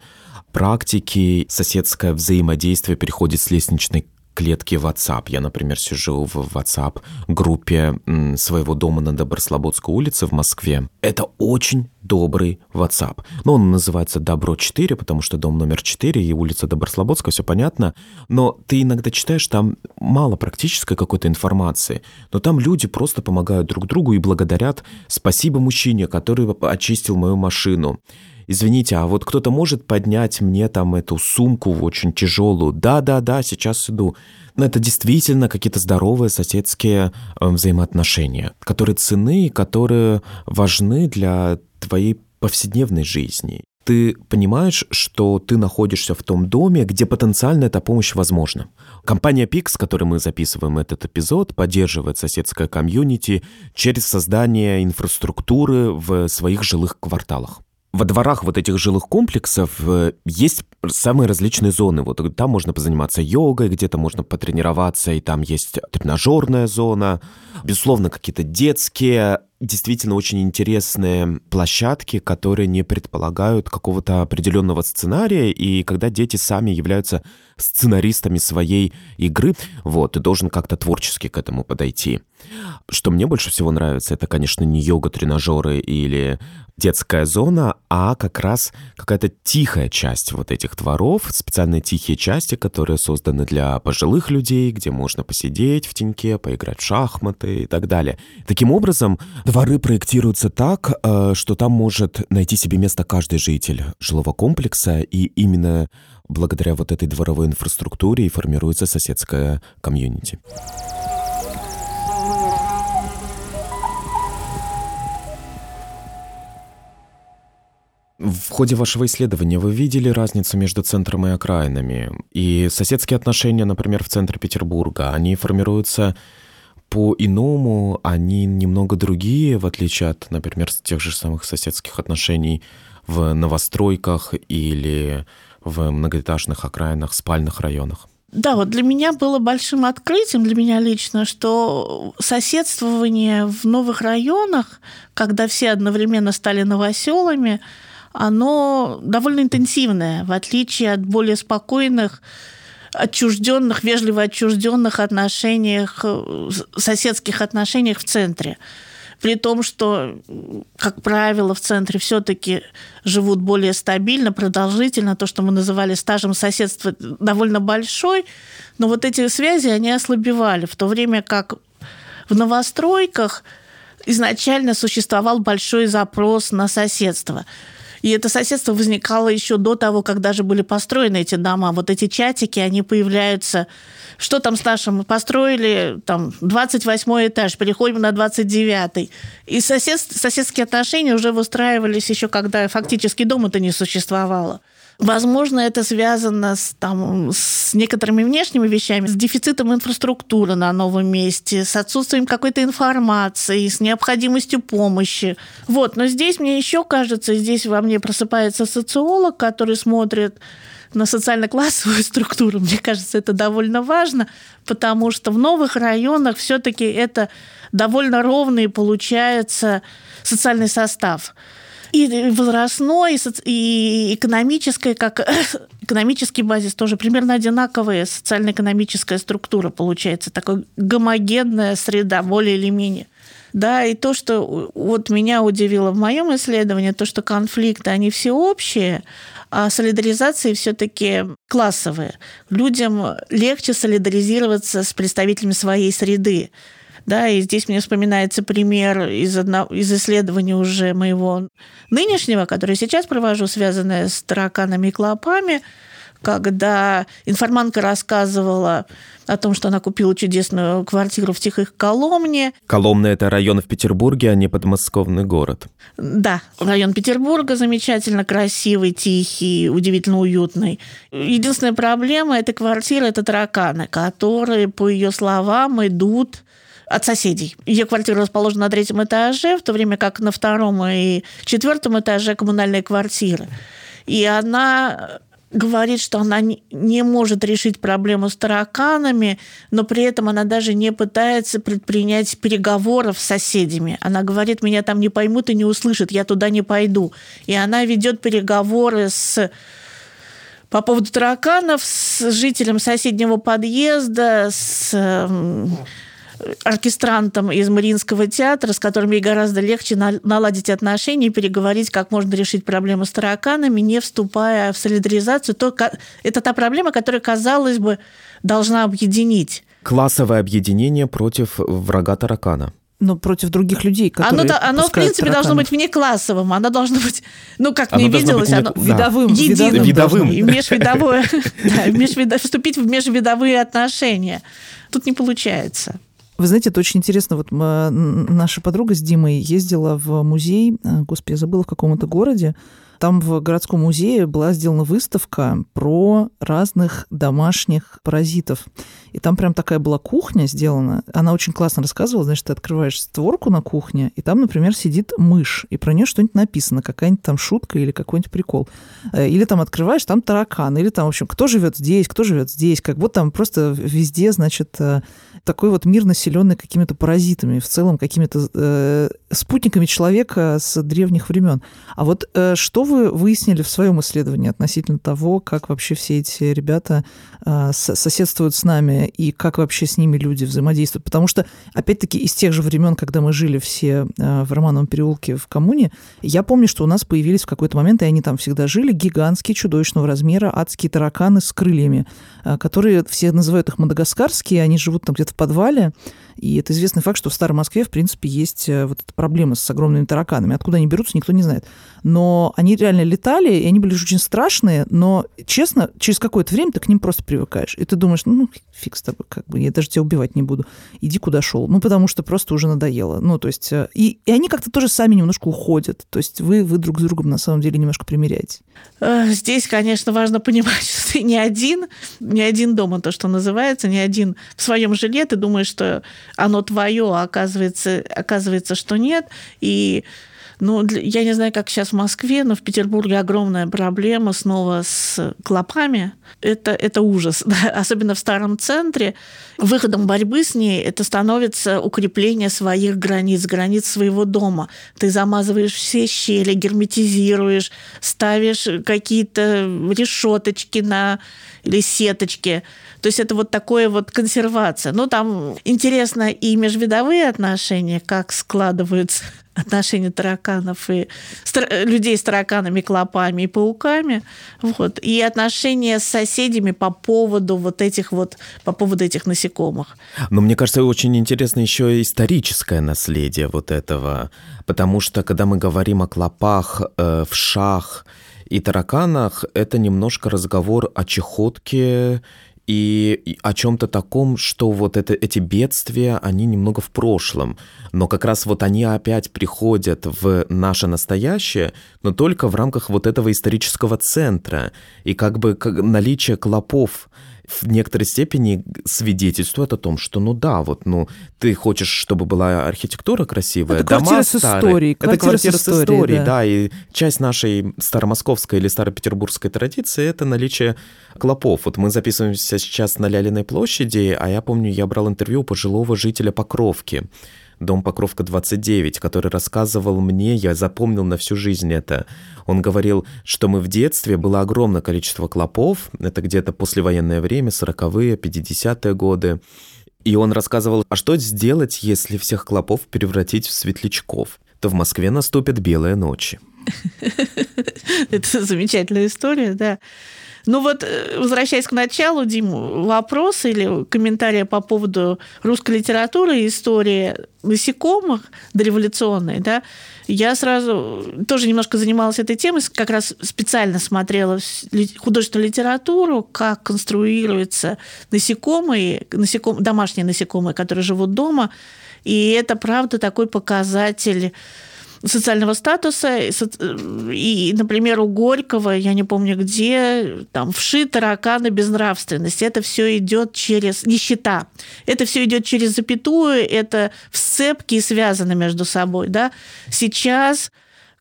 практики, соседское взаимодействие переходит с лестничной клетки WhatsApp. Я, например, сижу в WhatsApp группе своего дома на Доброслободской улице в Москве. Это очень добрый WhatsApp. Но он называется Добро 4, потому что дом номер 4 и улица Доброслободская, все понятно. Но ты иногда читаешь, там мало практической какой-то информации. Но там люди просто помогают друг другу и благодарят «спасибо мужчине, который очистил мою машину» извините, а вот кто-то может поднять мне там эту сумку очень тяжелую? Да-да-да, сейчас иду. Но это действительно какие-то здоровые соседские э, взаимоотношения, которые цены, которые важны для твоей повседневной жизни. Ты понимаешь, что ты находишься в том доме, где потенциально эта помощь возможна. Компания Pix, с которой мы записываем этот эпизод, поддерживает соседское комьюнити через создание инфраструктуры в своих жилых кварталах во дворах вот этих жилых комплексов э, есть самые различные зоны. Вот там можно позаниматься йогой, где-то можно потренироваться, и там есть тренажерная зона. Безусловно, какие-то детские, действительно очень интересные площадки, которые не предполагают какого-то определенного сценария, и когда дети сами являются сценаристами своей игры, вот, ты должен как-то творчески к этому подойти. Что мне больше всего нравится, это, конечно, не йога-тренажеры или детская зона, а как раз какая-то тихая часть вот этих дворов, специальные тихие части, которые созданы для пожилых людей, где можно посидеть в теньке, поиграть в шахматы и так далее. Таким образом, дворы проектируются так, э, что там может найти себе место каждый житель жилого комплекса, и именно благодаря вот этой дворовой инфраструктуре и формируется соседская комьюнити. В ходе вашего исследования вы видели разницу между центром и окраинами? И соседские отношения, например, в центре Петербурга, они формируются по-иному, они немного другие, в отличие от, например, тех же самых соседских отношений в новостройках или в многоэтажных окраинах, спальных районах? Да, вот для меня было большим открытием, для меня лично, что соседствование в новых районах, когда все одновременно стали новоселами, оно довольно интенсивное, в отличие от более спокойных отчужденных, вежливо отчужденных отношениях, соседских отношениях в центре. При том, что, как правило, в центре все-таки живут более стабильно, продолжительно, то, что мы называли стажем соседства, довольно большой, но вот эти связи, они ослабевали, в то время как в новостройках изначально существовал большой запрос на соседство – и это соседство возникало еще до того, как даже были построены эти дома. Вот эти чатики, они появляются. Что там с нашим? Построили там 28 этаж, переходим на 29. И сосед, соседские отношения уже выстраивались еще, когда фактически дома-то не существовало. Возможно, это связано с, там, с некоторыми внешними вещами, с дефицитом инфраструктуры на новом месте, с отсутствием какой-то информации, с необходимостью помощи. Вот, но здесь мне еще кажется, здесь во мне просыпается социолог, который смотрит на социально-классовую структуру. Мне кажется, это довольно важно, потому что в новых районах все-таки это довольно ровный получается социальный состав и возрастной, и экономической, как экономический базис тоже примерно одинаковая социально-экономическая структура получается, такая гомогенная среда, более или менее. Да, и то, что вот меня удивило в моем исследовании, то, что конфликты, они все общие, а солидаризации все-таки классовые. Людям легче солидаризироваться с представителями своей среды Да, и здесь мне вспоминается пример из, одного, из исследования уже моего нынешнего, которое сейчас провожу, связанное с тараканами и клопами, когда информантка рассказывала о том, что она купила чудесную квартиру в Тихой Коломне. Коломна – это район в Петербурге, а не подмосковный город. Да, район Петербурга замечательно красивый, тихий, удивительно уютный. Единственная проблема этой квартиры – это тараканы, которые, по ее словам, идут от соседей. Ее квартира расположена на третьем этаже, в то время как на втором и четвертом этаже коммунальные квартиры. И она говорит, что она не может решить проблему с тараканами, но при этом она даже не пытается предпринять переговоров с соседями. Она говорит, меня там не поймут и не услышат, я туда не пойду. И она ведет переговоры с по поводу тараканов с жителем соседнего подъезда, с оркестрантом из Мариинского театра, с которым ей гораздо легче наладить отношения и переговорить, как можно решить проблему с тараканами, не вступая в солидаризацию. То, это та проблема, которая, казалось бы, должна объединить. Классовое объединение против врага таракана но против других людей, которые Оно, оно в принципе, тараканов. должно быть внеклассовым. Оно должно быть, ну, как оно мне виделось, быть, оно да. видовым. Единым. Видовым. Межвидовое, да, вступить в межвидовые отношения. Тут не получается. Вы знаете, это очень интересно. Вот мы, наша подруга с Димой ездила в музей, э, господи, я забыла, в каком-то городе. Там в городском музее была сделана выставка про разных домашних паразитов. И там прям такая была кухня сделана. Она очень классно рассказывала. Значит, ты открываешь створку на кухне, и там, например, сидит мышь, и про нее что-нибудь написано, какая-нибудь там шутка или какой-нибудь прикол. Э, или там открываешь, там таракан, или там, в общем, кто живет здесь, кто живет здесь, как будто там просто везде, значит, э, такой вот мир, населенный какими-то паразитами, в целом какими-то э, спутниками человека с древних времен. А вот э, что вы выяснили в своем исследовании относительно того, как вообще все эти ребята э, соседствуют с нами и как вообще с ними люди взаимодействуют? Потому что, опять-таки, из тех же времен, когда мы жили все э, в Романовом переулке в коммуне, я помню, что у нас появились в какой-то момент, и они там всегда жили, гигантские, чудовищного размера, адские тараканы с крыльями, э, которые все называют их мадагаскарские, они живут там где-то в подвале, и это известный факт, что в Старой Москве, в принципе, есть э, вот эта проблема с огромными тараканами. Откуда они берутся, никто не знает. Но они реально летали, и они были очень страшные, но, честно, через какое-то время ты к ним просто привыкаешь. И ты думаешь, ну, фиг с тобой, как бы, я даже тебя убивать не буду. Иди куда шел. Ну, потому что просто уже надоело. Ну, то есть, э, и, и они как-то тоже сами немножко уходят. То есть вы, вы друг с другом на самом деле немножко примеряете. Здесь, конечно, важно понимать, что ты не один, не один дома, то, что называется, не один в своем жиле. Ты думаешь, что оно твое, а оказывается, оказывается, что нет. И ну, я не знаю, как сейчас в Москве, но в Петербурге огромная проблема снова с клопами. Это, это ужас. Да? Особенно в старом центре. Выходом борьбы с ней это становится укрепление своих границ, границ своего дома. Ты замазываешь все щели, герметизируешь, ставишь какие-то решеточки на или сеточки. То есть это вот такое вот консервация. Ну, там интересно и межвидовые отношения, как складываются отношения тараканов и людей с тараканами, клопами и пауками, вот, и отношения с соседями по поводу вот этих вот, по поводу этих насекомых. Но мне кажется, очень интересно еще историческое наследие вот этого, потому что когда мы говорим о клопах, э, вшах и тараканах, это немножко разговор о чехотке и о чем-то таком, что вот это, эти бедствия, они немного в прошлом. Но как раз вот они опять приходят в наше настоящее, но только в рамках вот этого исторического центра. И как бы как наличие клопов в некоторой степени свидетельствует о том, что, ну да, вот, ну, ты хочешь, чтобы была архитектура красивая, это дома квартира старые. С историей, это квартира с историей, с историей да. да. И часть нашей старомосковской или старопетербургской традиции — это наличие клопов. Вот мы записываемся сейчас на Лялиной площади, а я помню, я брал интервью у пожилого жителя Покровки дом Покровка 29, который рассказывал мне, я запомнил на всю жизнь это. Он говорил, что мы в детстве было огромное количество клопов, это где-то послевоенное время, 40-е, 50-е годы. И он рассказывал, а что сделать, если всех клопов превратить в светлячков? То в Москве наступят белые ночи. Это замечательная история, да. Ну вот, э, возвращаясь к началу, Дим, вопрос или комментарий по поводу русской литературы и истории насекомых дореволюционной, да, я сразу тоже немножко занималась этой темой, как раз специально смотрела художественную литературу, как конструируются насекомые, насеком, домашние насекомые, которые живут дома, и это, правда, такой показатель социального статуса. И, например, у Горького, я не помню где, там вши тараканы безнравственности. Это все идет через нищета. Это все идет через запятую, это в сцепке связано между собой. Да? Сейчас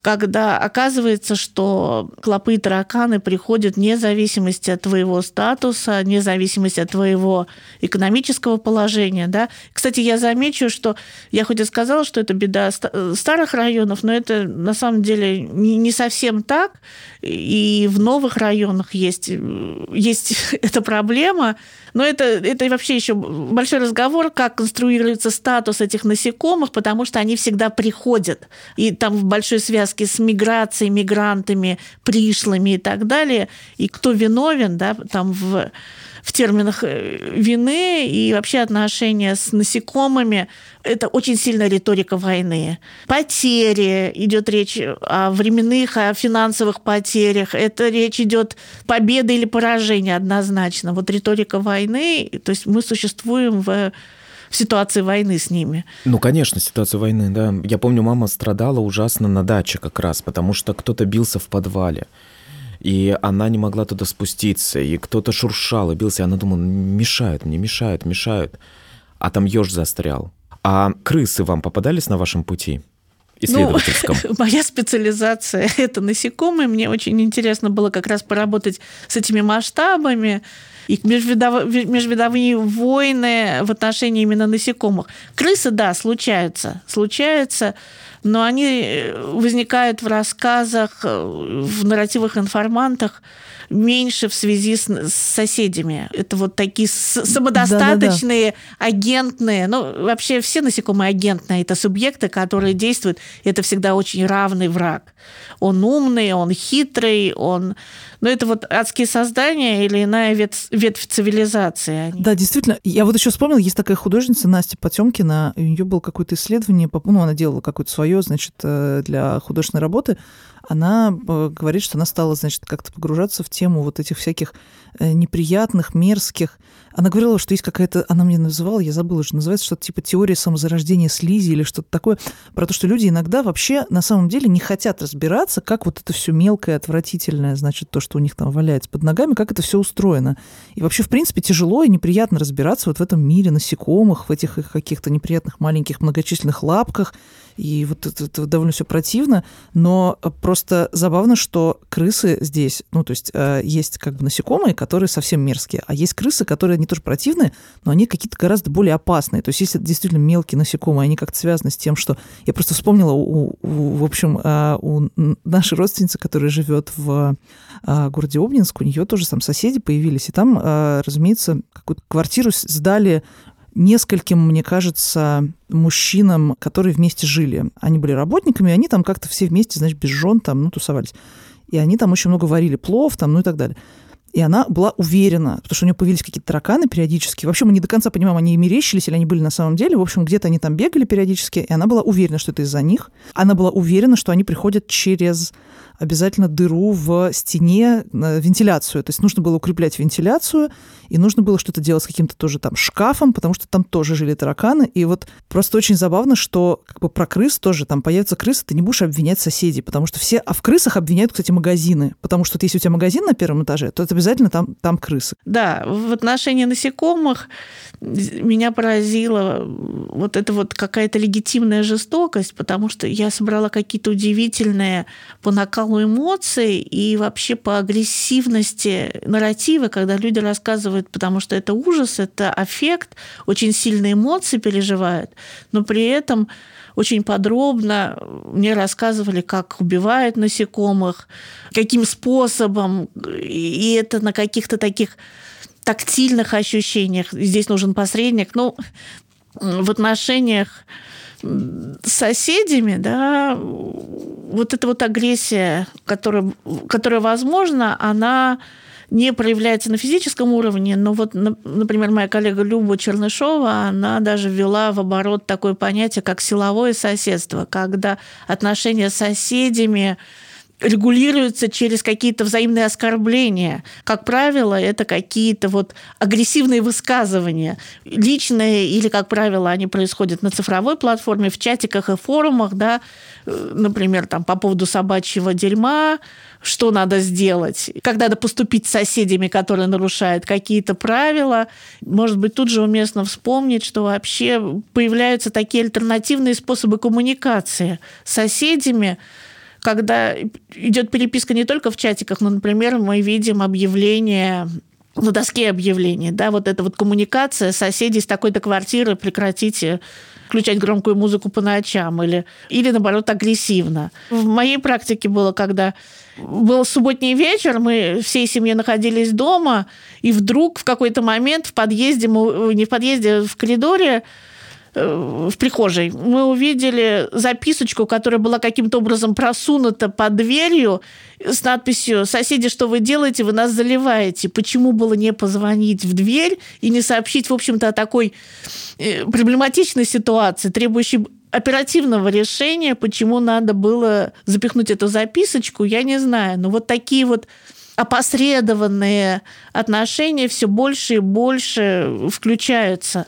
когда оказывается, что клопы и тараканы приходят вне зависимости от твоего статуса, вне зависимости от твоего экономического положения. Да? Кстати, я замечу, что я хоть и сказала, что это беда старых районов, но это на самом деле не совсем так. И в новых районах есть, есть эта проблема. Но это, это вообще еще большой разговор, как конструируется статус этих насекомых, потому что они всегда приходят. И там в большой связке с миграцией, мигрантами, пришлыми и так далее. И кто виновен, да, там в в терминах э, вины и вообще отношения с насекомыми. Это очень сильная риторика войны. Потери, идет речь о временных, о финансовых потерях. Это речь идет победа или поражение однозначно. Вот риторика войны, то есть мы существуем в в ситуации войны с ними. Ну, конечно, ситуация войны, да. Я помню, мама страдала ужасно на даче как раз, потому что кто-то бился в подвале и она не могла туда спуститься, и кто-то шуршал и бился, она думала, мешают мне, мешают, мешают. А там еж застрял. А крысы вам попадались на вашем пути? исследовательском? Ну, моя специализация – это насекомые. Мне очень интересно было как раз поработать с этими масштабами и межвидовые войны в отношении именно насекомых. Крысы, да, случаются. Случаются но они э, возникают в рассказах, э, в нарративах информантах меньше в связи с, с соседями. Это вот такие самодостаточные, Да-да-да. агентные. Ну, вообще все насекомые агентные. Это субъекты, которые действуют. Это всегда очень равный враг. Он умный, он хитрый, он... Ну, это вот адские создания или иная ветвь, ветвь цивилизации. Да, действительно. Я вот еще вспомнила, есть такая художница Настя Потемкина. У нее было какое-то исследование, ну, она делала какое-то свое, значит, э, для художественной работы она э, говорит, что она стала, значит, как-то погружаться в тему вот этих всяких э, неприятных, мерзких. Она говорила, что есть какая-то, она мне называла, я забыла, что называется что-то типа теория самозарождения слизи или что-то такое, про то, что люди иногда вообще на самом деле не хотят разбираться, как вот это все мелкое, отвратительное, значит, то, что у них там валяется под ногами, как это все устроено. И вообще, в принципе, тяжело и неприятно разбираться вот в этом мире насекомых, в этих их каких-то неприятных маленьких многочисленных лапках, и вот это, это довольно все противно, но просто забавно, что крысы здесь, ну, то есть э, есть как бы насекомые, которые совсем мерзкие, а есть крысы, которые не тоже противные, но они какие-то гораздо более опасные. То есть если это действительно мелкие насекомые, они как-то связаны с тем, что... Я просто вспомнила, у, у, в общем, э, у нашей родственницы, которая живет в э, городе Обнинск, у нее тоже там соседи появились, и там, э, разумеется, какую-то квартиру сдали нескольким, мне кажется, мужчинам, которые вместе жили. Они были работниками, и они там как-то все вместе, значит, без жен там, ну, тусовались. И они там очень много варили плов, там, ну и так далее. И она была уверена, потому что у нее появились какие-то тараканы периодически. Вообще мы не до конца понимаем, они мерещились или они были на самом деле. В общем, где-то они там бегали периодически, и она была уверена, что это из-за них. Она была уверена, что они приходят через обязательно дыру в стене, вентиляцию. То есть нужно было укреплять вентиляцию, и нужно было что-то делать с каким-то тоже там шкафом, потому что там тоже жили тараканы. И вот просто очень забавно, что как бы про крыс тоже там появятся крысы, ты не будешь обвинять соседей, потому что все... А в крысах обвиняют, кстати, магазины, потому что если у тебя магазин на первом этаже, то это обязательно там, там крысы. Да, в отношении насекомых меня поразила вот эта вот какая-то легитимная жестокость, потому что я собрала какие-то удивительные по накалу эмоций и вообще по агрессивности нарратива, когда люди рассказывают, потому что это ужас, это аффект, очень сильные эмоции переживают, но при этом очень подробно мне рассказывали, как убивают насекомых, каким способом, и это на каких-то таких тактильных ощущениях. Здесь нужен посредник. Ну, в отношениях соседями, да, вот эта вот агрессия, которая, которая возможна, она не проявляется на физическом уровне, но вот, например, моя коллега Люба Чернышова, она даже ввела в оборот такое понятие, как силовое соседство, когда отношения с соседями регулируется через какие-то взаимные оскорбления. Как правило, это какие-то вот агрессивные высказывания. Личные или, как правило, они происходят на цифровой платформе, в чатиках и форумах, да, э, например, там по поводу собачьего дерьма, что надо сделать, как надо поступить с соседями, которые нарушают какие-то правила. Может быть, тут же уместно вспомнить, что вообще появляются такие альтернативные способы коммуникации с соседями, когда идет переписка не только в чатиках, но, например, мы видим объявление на доске объявлений, да, вот эта вот коммуникация соседей с такой-то квартиры, прекратите включать громкую музыку по ночам или, или наоборот, агрессивно. В моей практике было, когда был субботний вечер, мы всей семьей находились дома, и вдруг в какой-то момент в подъезде, мы, не в подъезде, а в коридоре в прихожей, мы увидели записочку, которая была каким-то образом просунута под дверью с надписью «Соседи, что вы делаете? Вы нас заливаете». Почему было не позвонить в дверь и не сообщить, в общем-то, о такой э, проблематичной ситуации, требующей оперативного решения, почему надо было запихнуть эту записочку, я не знаю. Но вот такие вот опосредованные отношения все больше и больше включаются.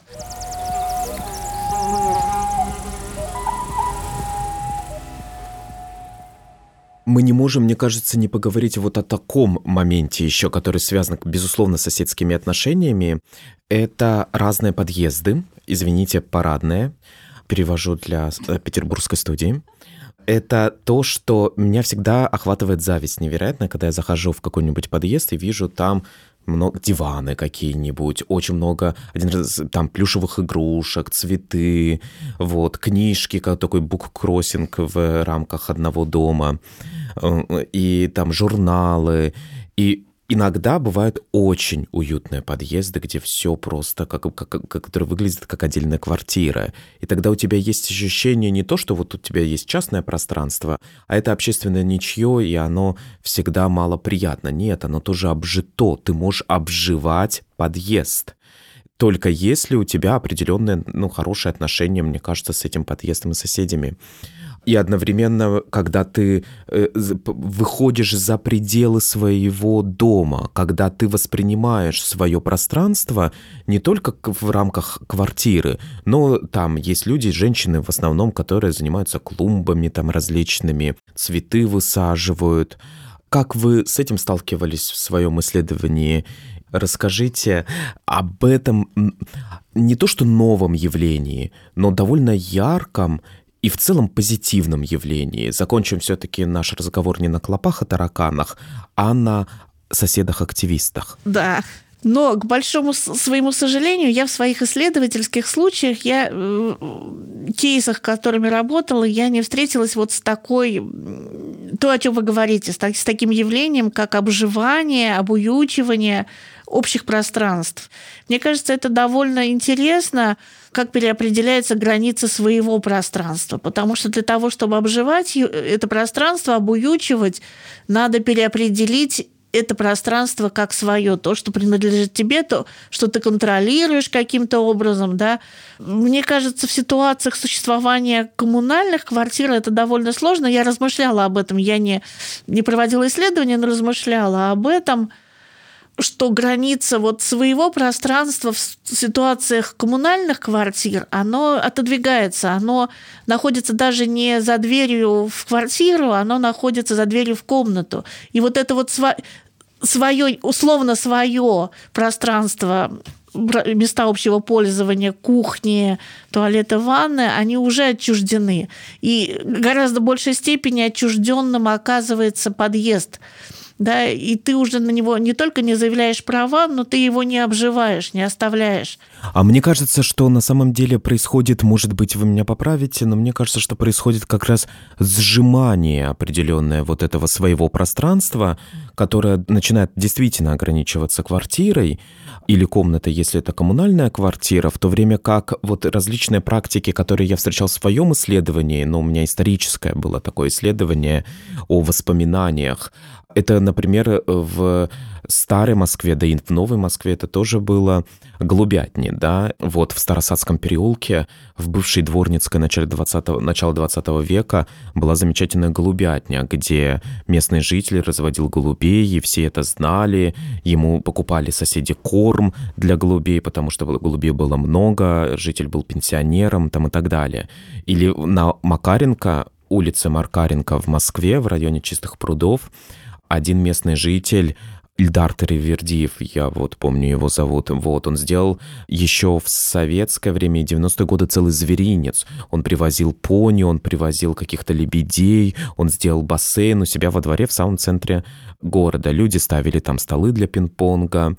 Мы не можем, мне кажется, не поговорить вот о таком моменте еще, который связан, безусловно, с соседскими отношениями. Это разные подъезды, извините, парадные, перевожу для э, петербургской студии. Это то, что меня всегда охватывает зависть невероятно, когда я захожу в какой-нибудь подъезд и вижу там много диваны какие-нибудь, очень много один раз там плюшевых игрушек, цветы, вот книжки, как такой буккроссинг в рамках одного дома, и там журналы, и Иногда бывают очень уютные подъезды, где все просто, как, как, как, которые выглядят как отдельная квартира. И тогда у тебя есть ощущение не то, что вот у тебя есть частное пространство, а это общественное ничье, и оно всегда малоприятно. Нет, оно тоже обжито. Ты можешь обживать подъезд только если у тебя определенное, ну, хорошее отношение, мне кажется, с этим подъездом и соседями и одновременно, когда ты э, выходишь за пределы своего дома, когда ты воспринимаешь свое пространство не только в рамках квартиры, но там есть люди, женщины в основном, которые занимаются клумбами там различными, цветы высаживают. Как вы с этим сталкивались в своем исследовании? Расскажите об этом не то что новом явлении, но довольно ярком и в целом позитивном явлении. Закончим все-таки наш разговор не на клопах и тараканах, а на соседах-активистах. Да. Но, к большому своему сожалению, я в своих исследовательских случаях, я э, кейсах, которыми работала, я не встретилась вот с такой, то, о чем вы говорите, с, так, с таким явлением, как обживание, обуючивание общих пространств. Мне кажется, это довольно интересно, как переопределяется граница своего пространства. Потому что для того, чтобы обживать это пространство, обуючивать, надо переопределить это пространство как свое, то, что принадлежит тебе, то, что ты контролируешь каким-то образом, да. Мне кажется, в ситуациях существования коммунальных квартир это довольно сложно. Я размышляла об этом, я не, не проводила исследования, но размышляла об этом что граница вот своего пространства в ситуациях коммунальных квартир, оно отодвигается, оно находится даже не за дверью в квартиру, оно находится за дверью в комнату. И вот это вот свое, условно свое пространство места общего пользования, кухни, туалеты, ванны, они уже отчуждены. И гораздо большей степени отчужденным оказывается подъезд да, и ты уже на него не только не заявляешь права, но ты его не обживаешь, не оставляешь. А мне кажется, что на самом деле происходит, может быть, вы меня поправите, но мне кажется, что происходит как раз сжимание определенное вот этого своего пространства, которое начинает действительно ограничиваться квартирой, или комната, если это коммунальная квартира, в то время как вот различные практики, которые я встречал в своем исследовании, но у меня историческое было такое исследование о воспоминаниях, это, например, в старой Москве, да и в новой Москве это тоже было голубятни, да, вот в Старосадском переулке, в бывшей Дворницкой начале 20 начала 20 века была замечательная голубятня, где местный житель разводил голубей, и все это знали, ему покупали соседи корм для голубей, потому что голубей было много, житель был пенсионером там и так далее. Или на Макаренко, улице Макаренко в Москве, в районе Чистых прудов, один местный житель Ильдар Таривердиев, я вот помню его зовут, вот, он сделал еще в советское время, 90-е годы, целый зверинец. Он привозил пони, он привозил каких-то лебедей, он сделал бассейн у себя во дворе в самом центре города. Люди ставили там столы для пинг-понга.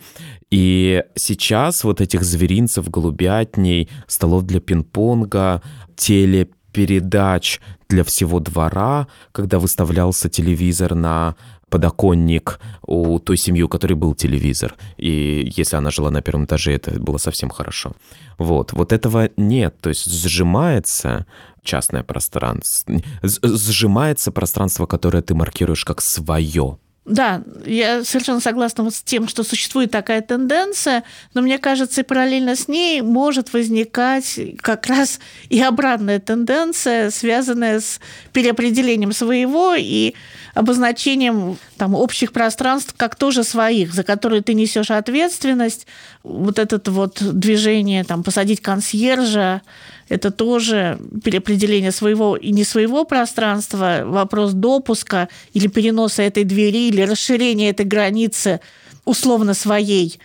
И сейчас вот этих зверинцев, голубятней, столов для пинг-понга, телепередач для всего двора, когда выставлялся телевизор на подоконник у той семьи, у которой был телевизор. И если она жила на первом этаже, это было совсем хорошо. Вот, вот этого нет. То есть сжимается частное пространство, сжимается пространство, которое ты маркируешь как свое. Да, я совершенно согласна вот с тем, что существует такая тенденция, но мне кажется, и параллельно с ней может возникать как раз и обратная тенденция, связанная с переопределением своего и обозначением там, общих пространств как тоже своих, за которые ты несешь ответственность. Вот это вот движение, там, посадить консьержа, это тоже переопределение своего и не своего пространства, вопрос допуска или переноса этой двери, или расширения этой границы условно своей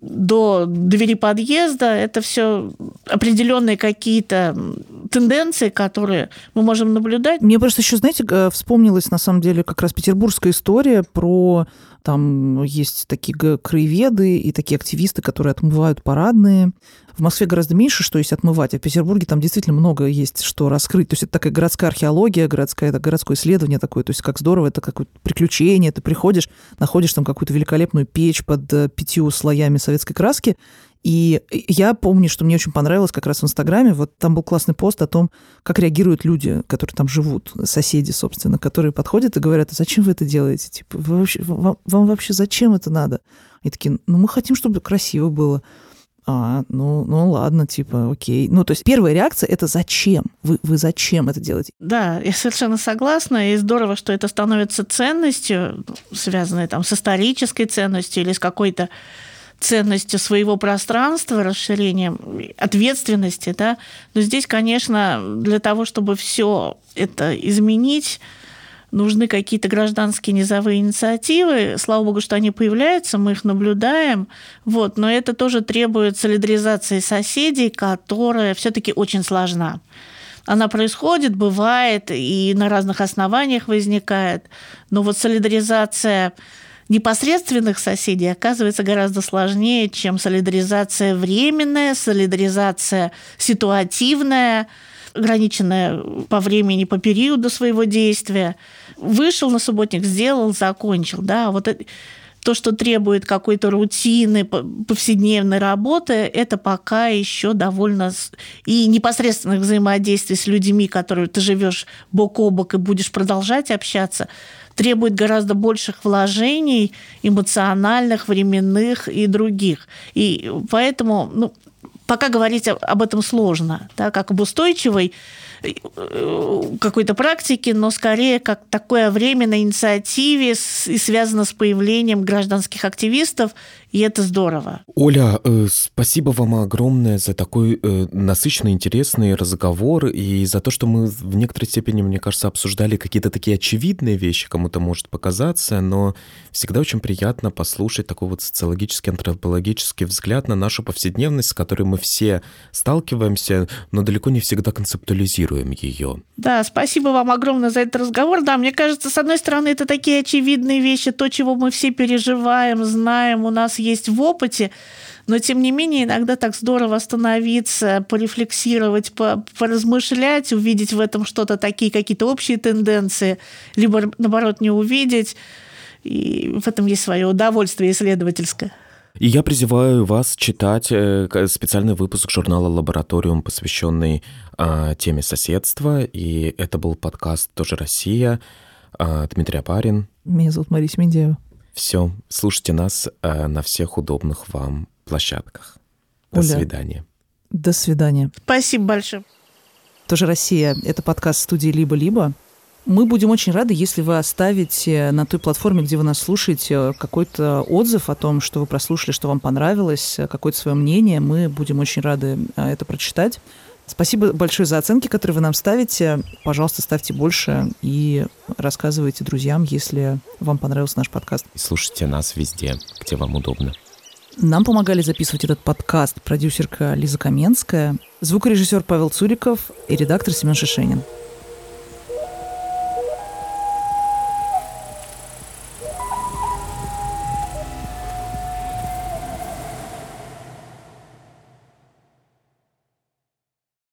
до двери подъезда, это все определенные какие-то тенденции, которые мы можем наблюдать. Мне просто еще, знаете, вспомнилась на самом деле как раз петербургская история про там есть такие краеведы и такие активисты, которые отмывают парадные. В Москве гораздо меньше, что есть отмывать, а в Петербурге там действительно много есть, что раскрыть. То есть это такая городская археология, городская, это городское исследование такое. То есть как здорово, это какое-то приключение. Ты приходишь, находишь там какую-то великолепную печь под э, пятью слоями советской краски, и я помню, что мне очень понравилось как раз в Инстаграме, вот там был классный пост о том, как реагируют люди, которые там живут, соседи, собственно, которые подходят и говорят, а зачем вы это делаете? Типа, вы вообще, вам, вам вообще зачем это надо? И такие, ну мы хотим, чтобы красиво было. А, ну, ну ладно, типа, окей. Ну, то есть первая реакция – это зачем? Вы, вы зачем это делаете? Да, я совершенно согласна, и здорово, что это становится ценностью, связанной там с исторической ценностью или с какой-то ценностью своего пространства, расширением ответственности, да. Но здесь, конечно, для того, чтобы все это изменить, нужны какие-то гражданские низовые инициативы. Слава богу, что они появляются, мы их наблюдаем. Вот. Но это тоже требует солидаризации соседей, которая все-таки очень сложна. Она происходит, бывает, и на разных основаниях возникает. Но вот солидаризация непосредственных соседей оказывается гораздо сложнее, чем солидаризация временная, солидаризация ситуативная, ограниченная по времени, по периоду своего действия. Вышел на субботник, сделал, закончил. Да? Вот то, что требует какой-то рутины, повседневной работы, это пока еще довольно... И непосредственных взаимодействий с людьми, которые ты живешь бок о бок и будешь продолжать общаться, требует гораздо больших вложений эмоциональных, временных и других. И поэтому ну, пока говорить об этом сложно, да, как об устойчивой Э, какой-то практики, но скорее как такое временной инициативе и связано с появлением гражданских активистов, и это здорово. Оля, э, спасибо вам огромное за такой э, насыщенный, интересный разговор и за то, что мы в некоторой степени, мне кажется, обсуждали какие-то такие очевидные вещи, кому-то может показаться, но всегда очень приятно послушать такой вот социологический, антропологический взгляд на нашу повседневность, с которой мы все сталкиваемся, но далеко не всегда концептуализируем ее. Да, спасибо вам огромное за этот разговор. Да, мне кажется, с одной стороны, это такие очевидные вещи, то, чего мы все переживаем, знаем, у нас есть в опыте, но, тем не менее, иногда так здорово остановиться, порефлексировать, поразмышлять, увидеть в этом что-то такие какие-то общие тенденции, либо, наоборот, не увидеть. И в этом есть свое удовольствие исследовательское. И я призываю вас читать э, специальный выпуск журнала «Лабораториум», посвященный а, теме соседства. И это был подкаст «Тоже Россия». А, Дмитрий Апарин. Меня зовут Мария Смедеева. Все, слушайте нас а, на всех удобных вам площадках. До Оля, свидания. До свидания. Спасибо большое. «Тоже Россия» — это подкаст студии «Либо-либо». Мы будем очень рады, если вы оставите на той платформе, где вы нас слушаете, какой-то отзыв о том, что вы прослушали, что вам понравилось, какое-то свое мнение. Мы будем очень рады это прочитать. Спасибо большое за оценки, которые вы нам ставите. Пожалуйста, ставьте больше и рассказывайте друзьям, если вам понравился наш подкаст. И слушайте нас везде, где вам удобно. Нам помогали записывать этот подкаст продюсерка Лиза Каменская, звукорежиссер Павел Цуриков и редактор Семен Шишенин.